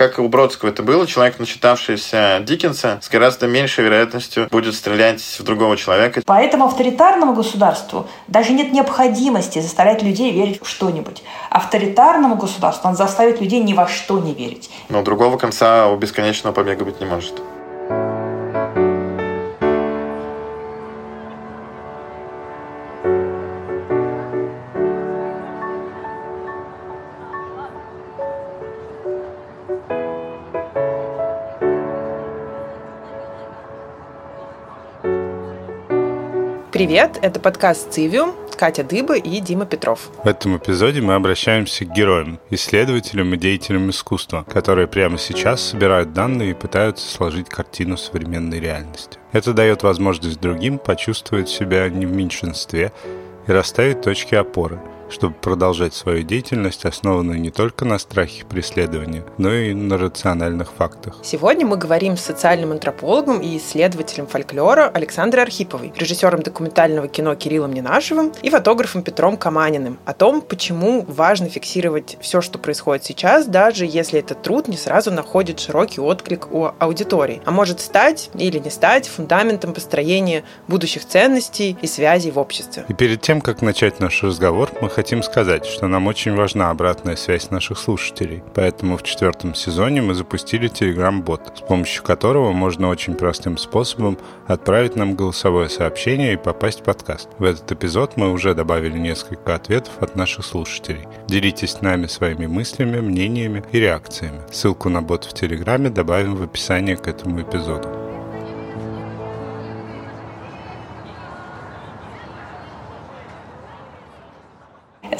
Как и у Бродского это было, человек, начитавшийся Диккенса, с гораздо меньшей вероятностью будет стрелять в другого человека. Поэтому авторитарному государству даже нет необходимости заставлять людей верить в что-нибудь. Авторитарному государству он заставит людей ни во что не верить. Но другого конца у бесконечного побега быть не может. Привет, это подкаст «Цивиум», Катя Дыба и Дима Петров. В этом эпизоде мы обращаемся к героям, исследователям и деятелям искусства, которые прямо сейчас собирают данные и пытаются сложить картину современной реальности. Это дает возможность другим почувствовать себя не в меньшинстве и расставить точки опоры – чтобы продолжать свою деятельность, основанную не только на страхе преследования, но и на рациональных фактах. Сегодня мы говорим с социальным антропологом и исследователем фольклора Александрой Архиповой, режиссером документального кино Кириллом Ненашевым и фотографом Петром Каманиным о том, почему важно фиксировать все, что происходит сейчас, даже если этот труд не сразу находит широкий отклик у аудитории, а может стать или не стать фундаментом построения будущих ценностей и связей в обществе. И перед тем, как начать наш разговор, мы хотим сказать, что нам очень важна обратная связь наших слушателей. Поэтому в четвертом сезоне мы запустили Telegram-бот, с помощью которого можно очень простым способом отправить нам голосовое сообщение и попасть в подкаст. В этот эпизод мы уже добавили несколько ответов от наших слушателей. Делитесь с нами своими мыслями, мнениями и реакциями. Ссылку на бот в Телеграме добавим в описании к этому эпизоду.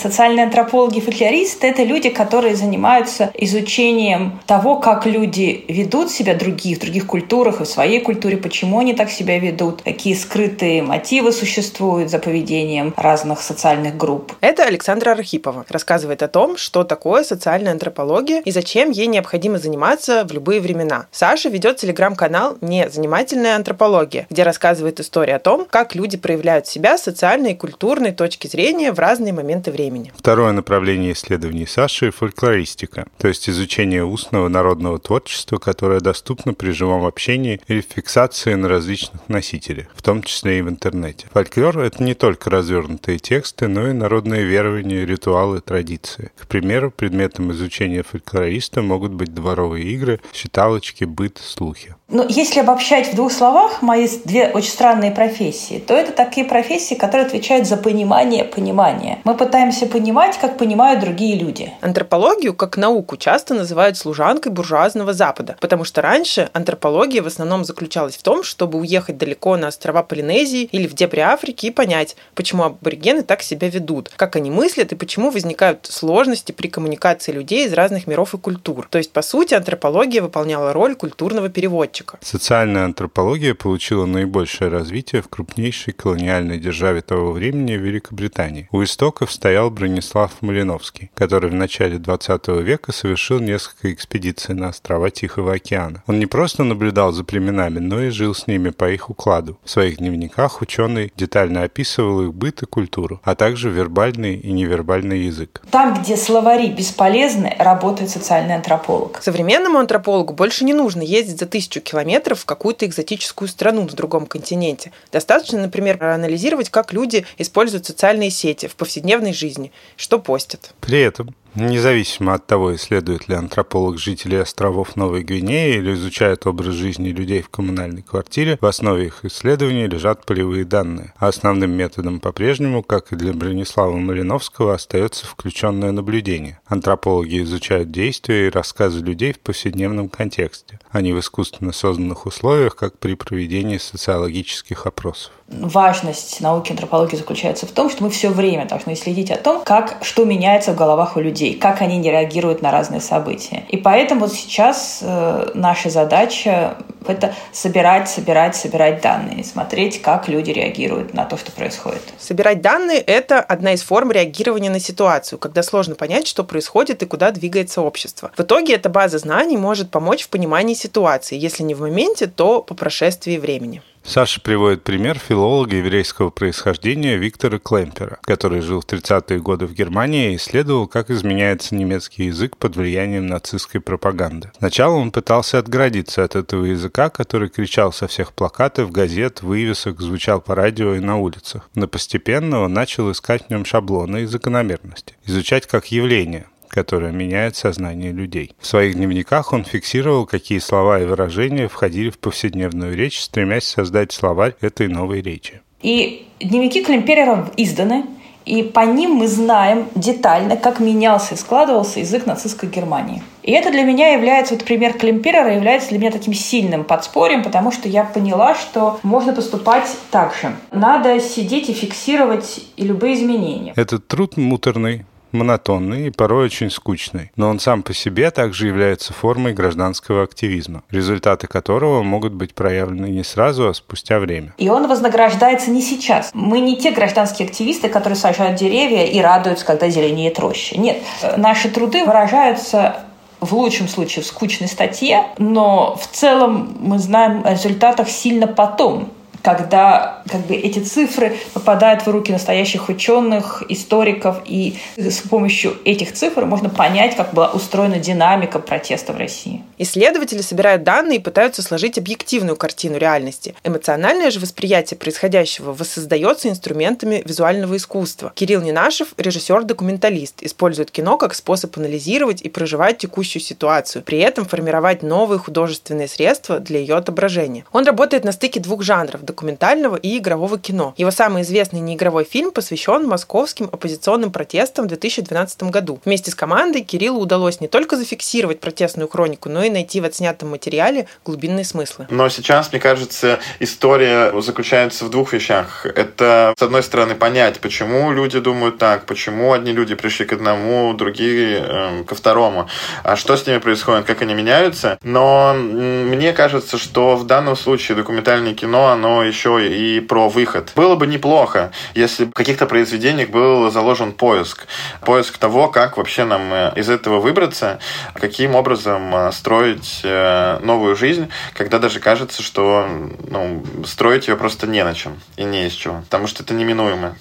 Социальные антропологи и фольклористы – это люди, которые занимаются изучением того, как люди ведут себя другие в других культурах и в своей культуре, почему они так себя ведут, какие скрытые мотивы существуют за поведением разных социальных групп. Это Александра Архипова рассказывает о том, что такое социальная антропология и зачем ей необходимо заниматься в любые времена. Саша ведет телеграм-канал «Не занимательная антропология», где рассказывает историю о том, как люди проявляют себя с социальной и культурной точки зрения в разные моменты времени времени. Второе направление исследований Саши – фольклористика, то есть изучение устного народного творчества, которое доступно при живом общении или фиксации на различных носителях, в том числе и в интернете. Фольклор – это не только развернутые тексты, но и народные верования, ритуалы, традиции. К примеру, предметом изучения фольклориста могут быть дворовые игры, считалочки, быт, слухи. Но если обобщать в двух словах мои две очень странные профессии, то это такие профессии, которые отвечают за понимание понимания. Мы пытаемся понимать, как понимают другие люди. Антропологию как науку часто называют служанкой буржуазного Запада, потому что раньше антропология в основном заключалась в том, чтобы уехать далеко на острова Полинезии или в дебри Африки и понять, почему аборигены так себя ведут, как они мыслят и почему возникают сложности при коммуникации людей из разных миров и культур. То есть, по сути, антропология выполняла роль культурного переводчика. Социальная антропология получила наибольшее развитие в крупнейшей колониальной державе того времени Великобритании. У истоков стоял Бронислав Малиновский, который в начале 20 века совершил несколько экспедиций на острова Тихого океана. Он не просто наблюдал за племенами, но и жил с ними по их укладу. В своих дневниках ученый детально описывал их быт и культуру, а также вербальный и невербальный язык. Там, где словари бесполезны, работает социальный антрополог. Современному антропологу больше не нужно ездить за тысячу километров в какую-то экзотическую страну на другом континенте. Достаточно, например, проанализировать, как люди используют социальные сети в повседневной жизни, что постят. При этом Независимо от того, исследует ли антрополог жителей островов Новой Гвинеи или изучает образ жизни людей в коммунальной квартире, в основе их исследований лежат полевые данные. Основным методом по-прежнему, как и для Бронислава Малиновского, остается включенное наблюдение. Антропологи изучают действия и рассказы людей в повседневном контексте, а не в искусственно созданных условиях, как при проведении социологических опросов важность науки антропологии заключается в том, что мы все время должны следить о том, как, что меняется в головах у людей, как они не реагируют на разные события. И поэтому вот сейчас э, наша задача это собирать, собирать, собирать данные, смотреть, как люди реагируют на то, что происходит. Собирать данные – это одна из форм реагирования на ситуацию, когда сложно понять, что происходит и куда двигается общество. В итоге эта база знаний может помочь в понимании ситуации, если не в моменте, то по прошествии времени. Саша приводит пример филолога еврейского происхождения Виктора Клемпера, который жил в 30-е годы в Германии и исследовал, как изменяется немецкий язык под влиянием нацистской пропаганды. Сначала он пытался отгородиться от этого языка, который кричал со всех плакатов, газет, вывесок, звучал по радио и на улицах. Но постепенно он начал искать в нем шаблоны и закономерности, изучать как явление, которая меняет сознание людей. В своих дневниках он фиксировал, какие слова и выражения входили в повседневную речь, стремясь создать словарь этой новой речи. И дневники Климперера изданы, и по ним мы знаем детально, как менялся и складывался язык нацистской Германии. И это для меня является, вот пример Климперера является для меня таким сильным подспорьем, потому что я поняла, что можно поступать так же. Надо сидеть и фиксировать и любые изменения. Этот труд муторный, монотонный и порой очень скучный, но он сам по себе также является формой гражданского активизма, результаты которого могут быть проявлены не сразу, а спустя время. И он вознаграждается не сейчас. Мы не те гражданские активисты, которые сажают деревья и радуются, когда зеленеет роща. Нет, наши труды выражаются в лучшем случае в скучной статье, но в целом мы знаем о результатах сильно потом когда как бы, эти цифры попадают в руки настоящих ученых, историков, и с помощью этих цифр можно понять, как была устроена динамика протеста в России. Исследователи собирают данные и пытаются сложить объективную картину реальности. Эмоциональное же восприятие происходящего воссоздается инструментами визуального искусства. Кирилл Нинашев, режиссер-документалист, использует кино как способ анализировать и проживать текущую ситуацию, при этом формировать новые художественные средства для ее отображения. Он работает на стыке двух жанров – документального и игрового кино. Его самый известный неигровой фильм посвящен московским оппозиционным протестам в 2012 году. Вместе с командой Кириллу удалось не только зафиксировать протестную хронику, но и найти в отснятом материале глубинные смыслы. Но сейчас, мне кажется, история заключается в двух вещах. Это, с одной стороны, понять, почему люди думают так, почему одни люди пришли к одному, другие э, ко второму, а что с ними происходит, как они меняются. Но мне кажется, что в данном случае документальное кино, оно еще и про выход. Было бы неплохо, если в каких-то произведениях был заложен поиск. Поиск того, как вообще нам э, из этого выбраться, каким образом э, строить э, новую жизнь, когда даже кажется, что ну, строить ее просто не на чем и не из чего, потому что это неминуемо.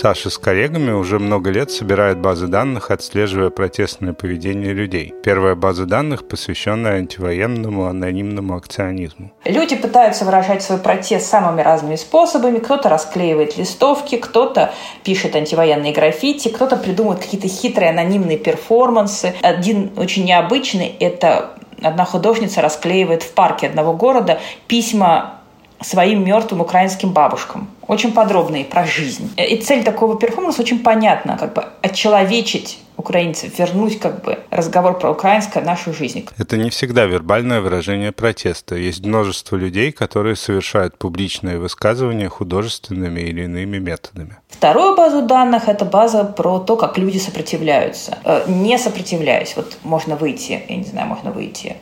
Саша с коллегами уже много лет собирает базы данных, отслеживая протестное поведение людей. Первая база данных, посвященная антивоенному анонимному акционизму. Люди пытаются выражать свой протест самыми разными способами. Кто-то расклеивает листовки, кто-то пишет антивоенные граффити, кто-то придумывает какие-то хитрые анонимные перформансы. Один очень необычный – это одна художница расклеивает в парке одного города письма своим мертвым украинским бабушкам. Очень подробные про жизнь. И цель такого перформанса очень понятна, как бы отчеловечить украинцев, вернуть как бы разговор про украинское в нашу жизнь. Это не всегда вербальное выражение протеста. Есть множество людей, которые совершают публичные высказывания художественными или иными методами. Вторую базу данных – это база про то, как люди сопротивляются. Э, не сопротивляясь, вот можно выйти, я не знаю, можно выйти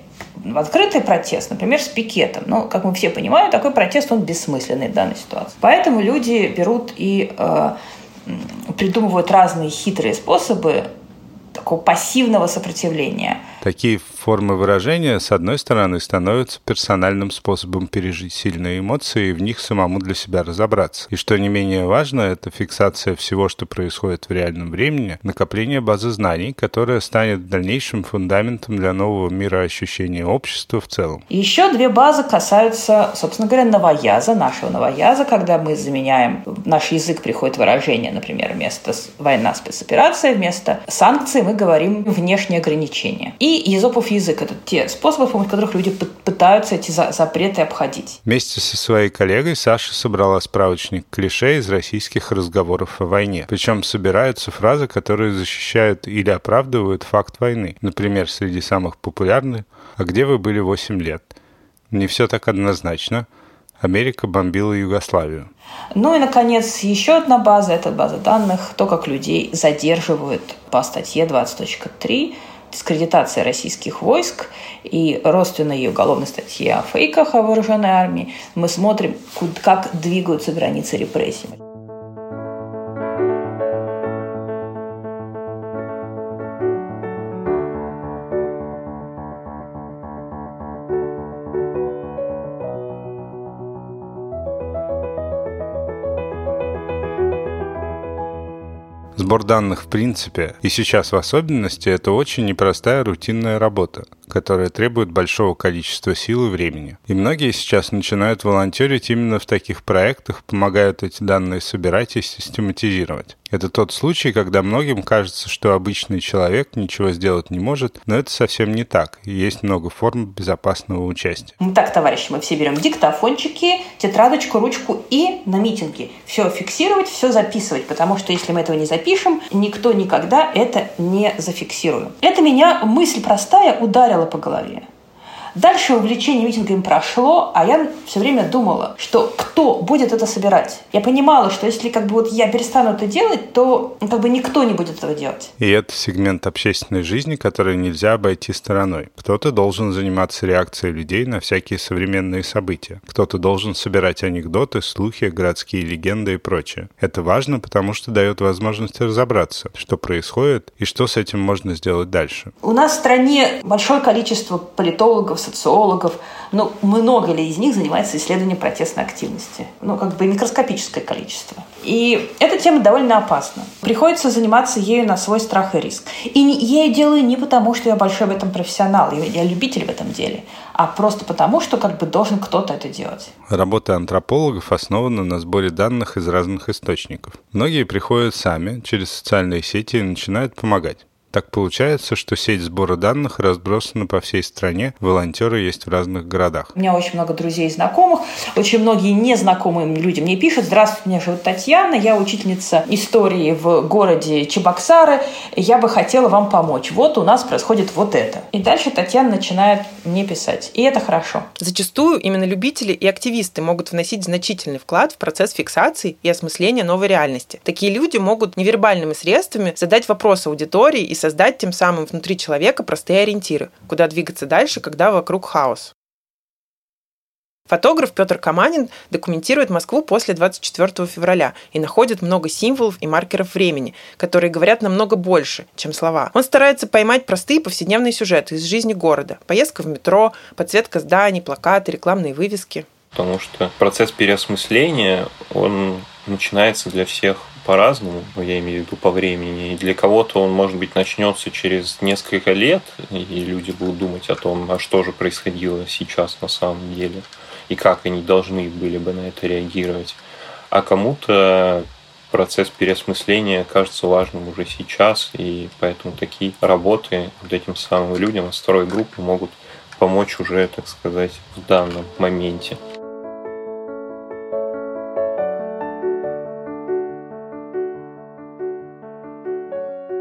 в открытый протест, например, с пикетом. Но, как мы все понимаем, такой протест, он бессмысленный в данной ситуации. Поэтому люди берут и э, придумывают разные хитрые способы такого пассивного сопротивления – Такие формы выражения, с одной стороны, становятся персональным способом пережить сильные эмоции и в них самому для себя разобраться. И что не менее важно, это фиксация всего, что происходит в реальном времени, накопление базы знаний, которая станет дальнейшим фундаментом для нового мира ощущения общества в целом. Еще две базы касаются, собственно говоря, новояза, нашего новояза, когда мы заменяем, наш язык приходит выражение, например, вместо война спецоперация, вместо санкций мы говорим внешние ограничения. И и езопов язык. Это те способы, с помощью которых люди пытаются эти запреты обходить. Вместе со своей коллегой Саша собрала справочник клише из российских разговоров о войне. Причем собираются фразы, которые защищают или оправдывают факт войны. Например, среди самых популярных «А где вы были 8 лет?» Не все так однозначно. Америка бомбила Югославию. Ну и, наконец, еще одна база – это база данных, то, как людей задерживают по статье 20.3 дискредитация российских войск и родственной ее уголовной статьи о фейках о вооруженной армии, мы смотрим, как двигаются границы репрессий. Сбор данных в принципе, и сейчас в особенности, это очень непростая рутинная работа, которая требует большого количества сил и времени. И многие сейчас начинают волонтерить именно в таких проектах, помогают эти данные собирать и систематизировать. Это тот случай, когда многим кажется, что обычный человек ничего сделать не может, но это совсем не так. Есть много форм безопасного участия. Ну так, товарищи, мы все берем диктофончики, тетрадочку, ручку и на митинге все фиксировать, все записывать, потому что если мы этого не запишем, никто никогда это не зафиксирует. Это меня мысль простая ударила по голове. Дальше увлечение митингами прошло, а я все время думала, что кто будет это собирать. Я понимала, что если как бы вот я перестану это делать, то как бы никто не будет этого делать. И это сегмент общественной жизни, который нельзя обойти стороной. Кто-то должен заниматься реакцией людей на всякие современные события. Кто-то должен собирать анекдоты, слухи, городские легенды и прочее. Это важно, потому что дает возможность разобраться, что происходит и что с этим можно сделать дальше. У нас в стране большое количество политологов, социологов, но много ли из них занимается исследованием протестной активности? Ну, как бы микроскопическое количество. И эта тема довольно опасна. Приходится заниматься ею на свой страх и риск. И я ее делаю не потому, что я большой в этом профессионал, я любитель в этом деле, а просто потому, что как бы должен кто-то это делать. Работа антропологов основана на сборе данных из разных источников. Многие приходят сами через социальные сети и начинают помогать. Так получается, что сеть сбора данных разбросана по всей стране, волонтеры есть в разных городах. У меня очень много друзей и знакомых, очень многие незнакомые люди мне пишут, здравствуйте, меня зовут Татьяна, я учительница истории в городе Чебоксары, я бы хотела вам помочь. Вот у нас происходит вот это. И дальше Татьяна начинает мне писать. И это хорошо. Зачастую именно любители и активисты могут вносить значительный вклад в процесс фиксации и осмысления новой реальности. Такие люди могут невербальными средствами задать вопрос аудитории и создать тем самым внутри человека простые ориентиры, куда двигаться дальше, когда вокруг хаос. Фотограф Петр Каманин документирует Москву после 24 февраля и находит много символов и маркеров времени, которые говорят намного больше, чем слова. Он старается поймать простые повседневные сюжеты из жизни города. Поездка в метро, подсветка зданий, плакаты, рекламные вывески. Потому что процесс переосмысления, он начинается для всех по-разному, я имею в виду по времени. И для кого-то он, может быть, начнется через несколько лет, и люди будут думать о том, а что же происходило сейчас на самом деле, и как они должны были бы на это реагировать. А кому-то процесс переосмысления кажется важным уже сейчас, и поэтому такие работы вот этим самым людям, второй группы могут помочь уже, так сказать, в данном моменте.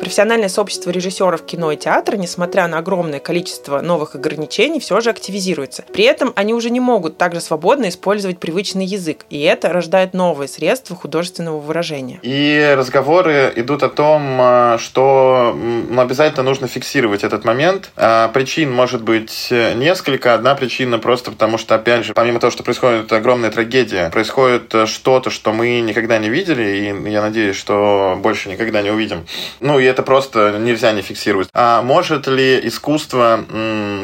Профессиональное сообщество режиссеров кино и театра, несмотря на огромное количество новых ограничений, все же активизируется. При этом они уже не могут также свободно использовать привычный язык, и это рождает новые средства художественного выражения. И разговоры идут о том, а, что обязательно нужно фиксировать этот момент. А, причин может быть несколько. Одна причина просто потому, что, опять же, помимо того, что происходит огромная трагедия, происходит что-то, что мы никогда не видели, и я надеюсь, что больше никогда не увидим. Ну, и просто нельзя не фиксировать. А может ли искусство,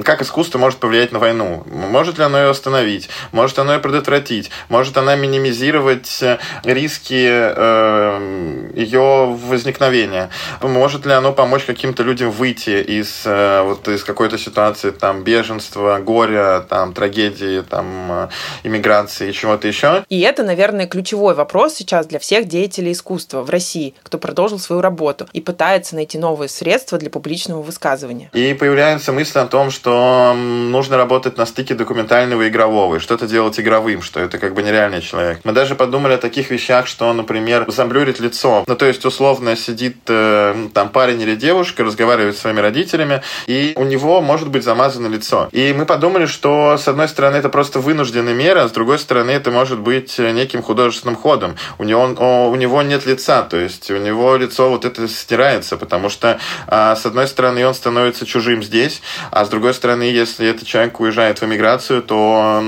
как искусство может повлиять на войну? Может ли оно ее остановить? Может оно ее предотвратить? Может она минимизировать э, риски э, ее возникновения? Может ли оно помочь каким-то людям выйти из, э, вот, из какой-то ситуации там, беженства, горя, там, трагедии, там, иммиграции и чего-то еще? И это, наверное, ключевой вопрос сейчас для всех деятелей искусства в России, кто продолжил свою работу и пытается пытается найти новые средства для публичного высказывания. И появляются мысли о том, что нужно работать на стыке документального и игрового, и что-то делать игровым, что это как бы нереальный человек. Мы даже подумали о таких вещах, что, например, замблюрит лицо. Ну, то есть, условно, сидит э, там парень или девушка, разговаривает с своими родителями, и у него может быть замазано лицо. И мы подумали, что, с одной стороны, это просто вынужденная мера, а с другой стороны, это может быть неким художественным ходом. У него, он, у него нет лица, то есть у него лицо вот это стирается, меняется, потому что, а, с одной стороны, он становится чужим здесь, а с другой стороны, если этот человек уезжает в эмиграцию, то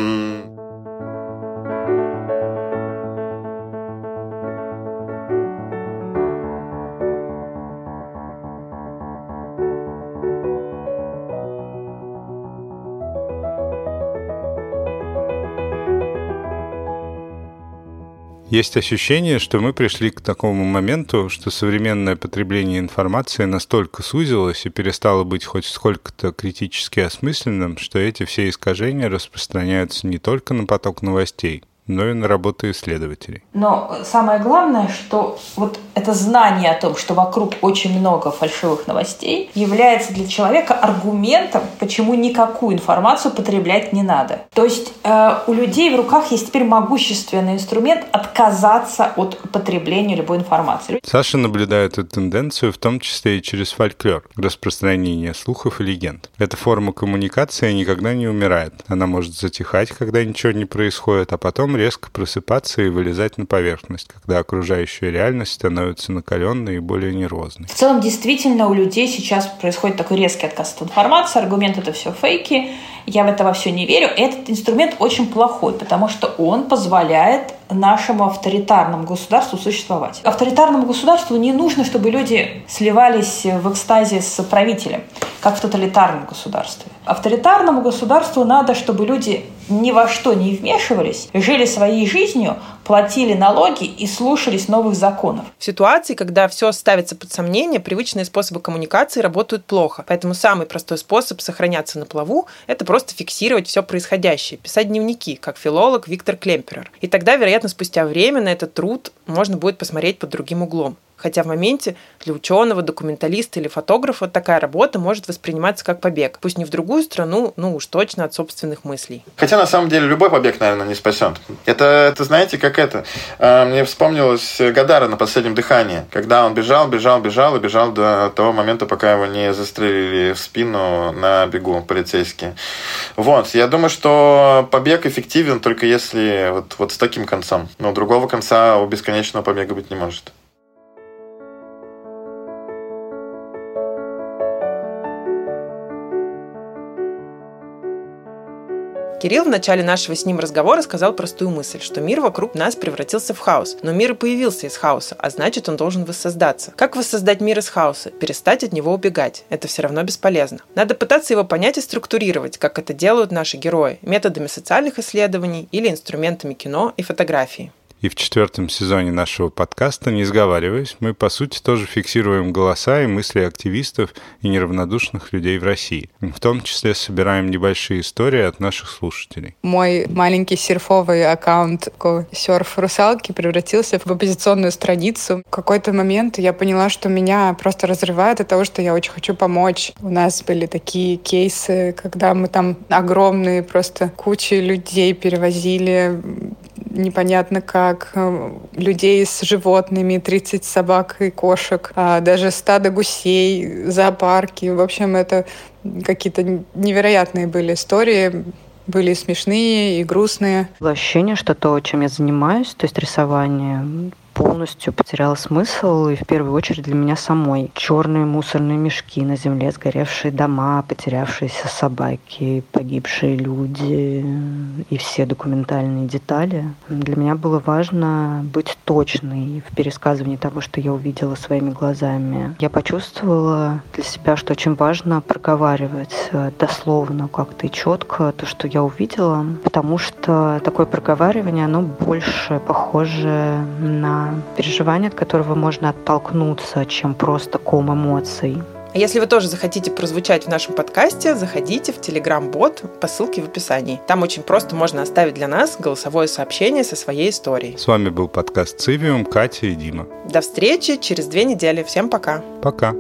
Есть ощущение, что мы пришли к такому моменту, что современное потребление информации настолько сузилось и перестало быть хоть сколько-то критически осмысленным, что эти все искажения распространяются не только на поток новостей, но и на работу исследователей. Но самое главное, что вот это знание о том, что вокруг очень много фальшивых новостей, является для человека аргументом, почему никакую информацию потреблять не надо. То есть э, у людей в руках есть теперь могущественный инструмент отказаться от потребления любой информации. Саша наблюдает эту тенденцию в том числе и через фольклор, распространение слухов и легенд. Эта форма коммуникации никогда не умирает. Она может затихать, когда ничего не происходит, а потом резко просыпаться и вылезать на поверхность, когда окружающая реальность становится накаленной и более нервозной. В целом, действительно, у людей сейчас происходит такой резкий отказ от информации, аргумент это все фейки, я в это во все не верю. Этот инструмент очень плохой, потому что он позволяет нашему авторитарному государству существовать. Авторитарному государству не нужно, чтобы люди сливались в экстазе с правителем, как в тоталитарном государстве. Авторитарному государству надо, чтобы люди ни во что не вмешивались, жили своей жизнью, платили налоги и слушались новых законов. В ситуации, когда все ставится под сомнение, привычные способы коммуникации работают плохо. Поэтому самый простой способ сохраняться на плаву – это просто фиксировать все происходящее, писать дневники, как филолог Виктор Клемперер. И тогда, вероятно, спустя время на этот труд можно будет посмотреть под другим углом. Хотя в моменте для ученого, документалиста или фотографа такая работа может восприниматься как побег. Пусть не в другую страну, ну уж точно от собственных мыслей. Хотя на самом деле любой побег, наверное, не спасет. Это, это знаете, как это? А, мне вспомнилось Гадара на последнем дыхании, когда он бежал, бежал, бежал и бежал до того момента, пока его не застрелили в спину на бегу полицейские. Вот, я думаю, что побег эффективен только если вот, вот с таким концом. Но другого конца у бесконечного побега быть не может. Кирилл в начале нашего с ним разговора сказал простую мысль, что мир вокруг нас превратился в хаос. Но мир и появился из хаоса, а значит он должен воссоздаться. Как воссоздать мир из хаоса? Перестать от него убегать. Это все равно бесполезно. Надо пытаться его понять и структурировать, как это делают наши герои, методами социальных исследований или инструментами кино и фотографии. И в четвертом сезоне нашего подкаста, не сговариваясь, мы, по сути, тоже фиксируем голоса и мысли активистов и неравнодушных людей в России. В том числе собираем небольшие истории от наших слушателей. Мой маленький серфовый аккаунт серф русалки превратился в оппозиционную страницу. В какой-то момент я поняла, что меня просто разрывает от того, что я очень хочу помочь. У нас были такие кейсы, когда мы там огромные просто кучи людей перевозили непонятно как, э, людей с животными, 30 собак и кошек, а даже стадо гусей, зоопарки. В общем, это какие-то невероятные были истории были смешные и грустные. Было ощущение, что то, чем я занимаюсь, то есть рисование, полностью потеряла смысл, и в первую очередь для меня самой. Черные мусорные мешки на земле, сгоревшие дома, потерявшиеся собаки, погибшие люди и все документальные детали. Для меня было важно быть точной в пересказывании того, что я увидела своими глазами. Я почувствовала для себя, что очень важно проговаривать э, дословно как-то и четко то, что я увидела, потому что такое проговаривание, оно больше похоже на переживание, от которого можно оттолкнуться, чем просто ком эмоций. А если вы тоже захотите прозвучать в нашем подкасте, заходите в Telegram-бот по ссылке в описании. Там очень просто можно оставить для нас голосовое сообщение со своей историей. С вами был подкаст «Цивиум», Катя и Дима. До встречи через две недели. Всем пока. Пока.